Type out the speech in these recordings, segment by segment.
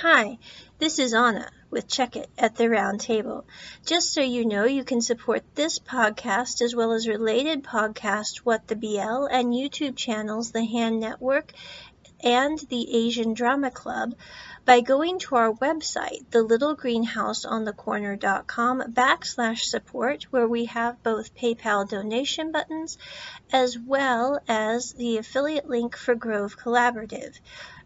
Hi, this is Anna with Check It at the Round Table. Just so you know, you can support this podcast as well as related podcasts, What the BL, and YouTube channels, The Hand Network and the Asian Drama Club by going to our website, thelittlegreenhouseonthecorner.com backslash support, where we have both PayPal donation buttons as well as the affiliate link for Grove Collaborative.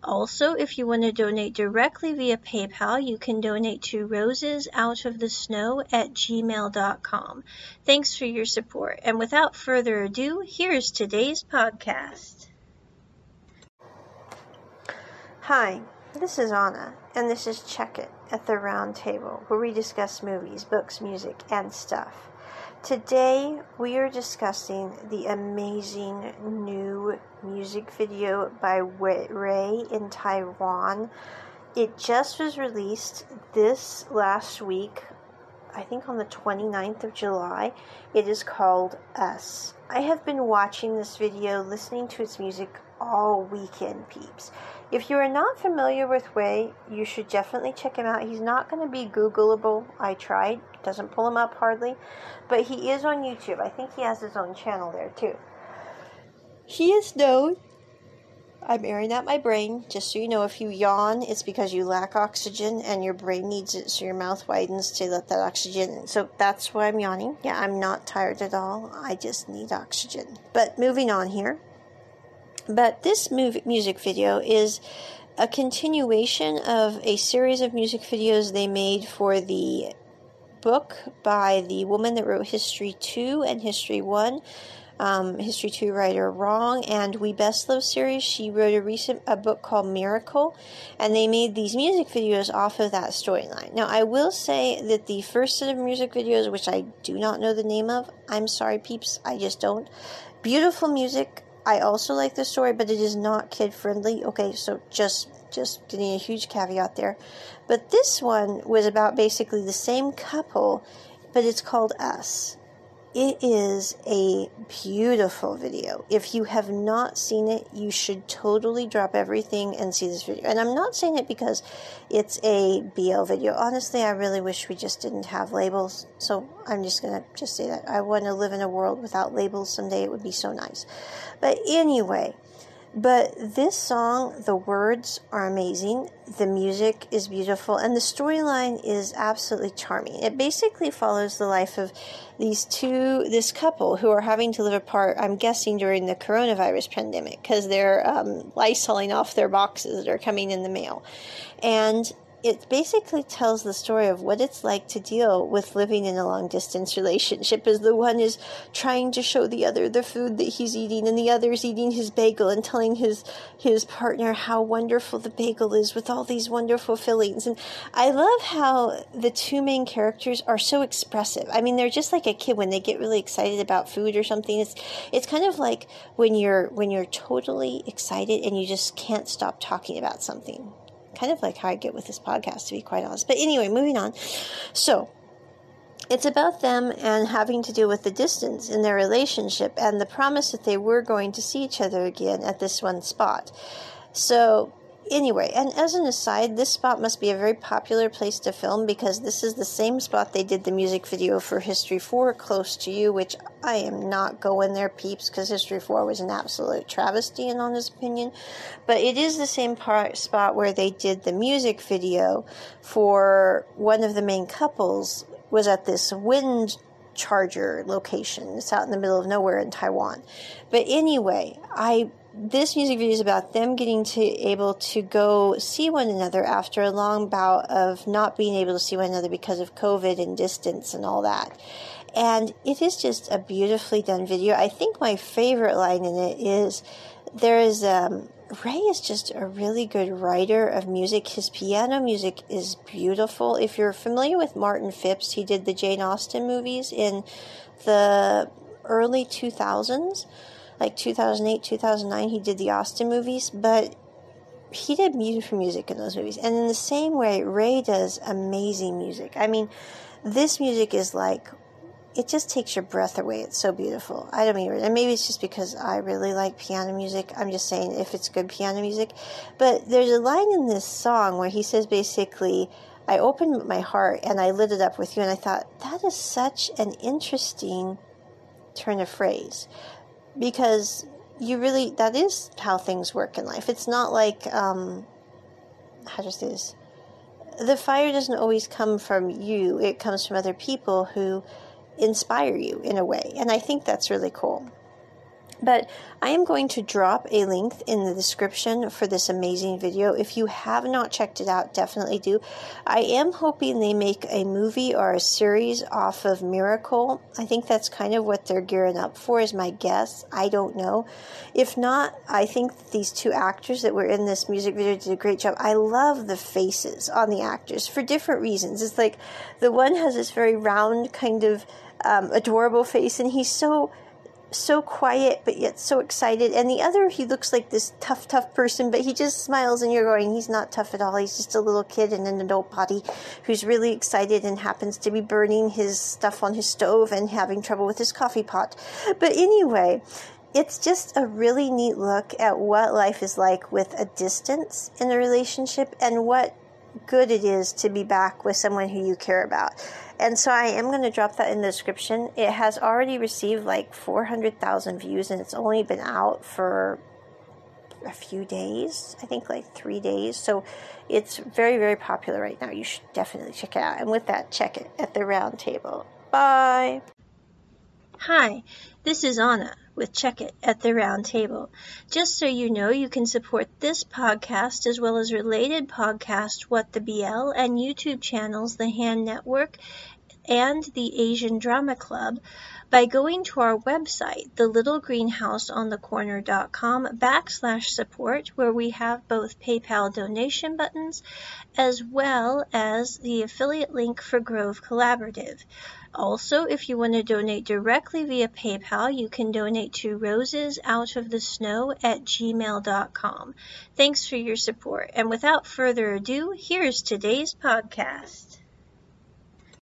Also, if you want to donate directly via PayPal, you can donate to rosesoutofthesnow at gmail.com. Thanks for your support. And without further ado, here's today's podcast. Hi, this is Anna, and this is Check It at the Round Table, where we discuss movies, books, music, and stuff. Today, we are discussing the amazing new music video by Ray in Taiwan. It just was released this last week, I think on the 29th of July. It is called Us. I have been watching this video, listening to its music all weekend, peeps. If you are not familiar with Way, you should definitely check him out. He's not going to be Googleable. I tried, doesn't pull him up hardly, but he is on YouTube. I think he has his own channel there too. He is known. I'm airing out my brain, just so you know. If you yawn, it's because you lack oxygen and your brain needs it, so your mouth widens to let that oxygen in. So that's why I'm yawning. Yeah, I'm not tired at all. I just need oxygen. But moving on here. But this music video is a continuation of a series of music videos they made for the book by the woman that wrote History 2 and History 1. Um, History 2 writer Wrong and We Best Love series. She wrote a recent a book called Miracle, and they made these music videos off of that storyline. Now, I will say that the first set of music videos, which I do not know the name of, I'm sorry, peeps, I just don't. Beautiful music, I also like the story, but it is not kid friendly. Okay, so just just getting a huge caveat there. But this one was about basically the same couple, but it's called Us. It is a beautiful video. If you have not seen it, you should totally drop everything and see this video. And I'm not saying it because it's a BL video. Honestly, I really wish we just didn't have labels. So I'm just going to just say that. I want to live in a world without labels someday. It would be so nice. But anyway, but this song, the words are amazing, the music is beautiful, and the storyline is absolutely charming. It basically follows the life of these two, this couple who are having to live apart, I'm guessing during the coronavirus pandemic, because they're um, lysoling off their boxes that are coming in the mail. And it basically tells the story of what it's like to deal with living in a long distance relationship as the one is trying to show the other the food that he's eating and the other is eating his bagel and telling his his partner how wonderful the bagel is with all these wonderful fillings. And i love how the two main characters are so expressive. I mean they're just like a kid when they get really excited about food or something it's it's kind of like when you're when you're totally excited and you just can't stop talking about something kind of like how I get with this podcast, to be quite honest. But anyway, moving on. So, it's about them and having to deal with the distance in their relationship and the promise that they were going to see each other again at this one spot. So, Anyway, and as an aside, this spot must be a very popular place to film because this is the same spot they did the music video for History 4 Close to You, which I am not going there, peeps, because History 4 was an absolute travesty in on his opinion. But it is the same part, spot where they did the music video for one of the main couples was at this wind charger location. It's out in the middle of nowhere in Taiwan. But anyway, I this music video is about them getting to able to go see one another after a long bout of not being able to see one another because of COVID and distance and all that. And it is just a beautifully done video. I think my favorite line in it is there is um, Ray is just a really good writer of music. His piano music is beautiful. If you're familiar with Martin Phipps, he did the Jane Austen movies in the early 2000s like 2008, 2009, he did the Austen movies, but he did music for music in those movies. And in the same way, Ray does amazing music. I mean, this music is like it just takes your breath away. It's so beautiful. I don't mean, and maybe it's just because I really like piano music. I'm just saying if it's good piano music. But there's a line in this song where he says basically, I opened my heart and I lit it up with you, and I thought, that is such an interesting turn of phrase because you really, that is how things work in life. It's not like, um, how do I this? The fire doesn't always come from you, it comes from other people who inspire you in a way. And I think that's really cool. But I am going to drop a link in the description for this amazing video. If you have not checked it out, definitely do. I am hoping they make a movie or a series off of Miracle. I think that's kind of what they're gearing up for, is my guess. I don't know. If not, I think these two actors that were in this music video did a great job. I love the faces on the actors for different reasons. It's like the one has this very round, kind of um, adorable face, and he's so so quiet but yet so excited. And the other he looks like this tough tough person but he just smiles and you're going he's not tough at all. He's just a little kid in an adult body who's really excited and happens to be burning his stuff on his stove and having trouble with his coffee pot. But anyway it's just a really neat look at what life is like with a distance in a relationship and what good it is to be back with someone who you care about. And so I am going to drop that in the description. It has already received like 400,000 views and it's only been out for a few days, I think like three days. So it's very, very popular right now. You should definitely check it out. And with that, check it at the round table. Bye. Hi, this is Anna with Check It at the Round Table. Just so you know, you can support this podcast as well as related podcasts, What the BL, and YouTube channels, The Hand Network and the Asian Drama Club by going to our website, thelittlegreenhouseonthecorner.com backslash support, where we have both PayPal donation buttons as well as the affiliate link for Grove Collaborative. Also, if you want to donate directly via PayPal, you can donate to rosesoutofthesnow at gmail.com. Thanks for your support. And without further ado, here's today's podcast.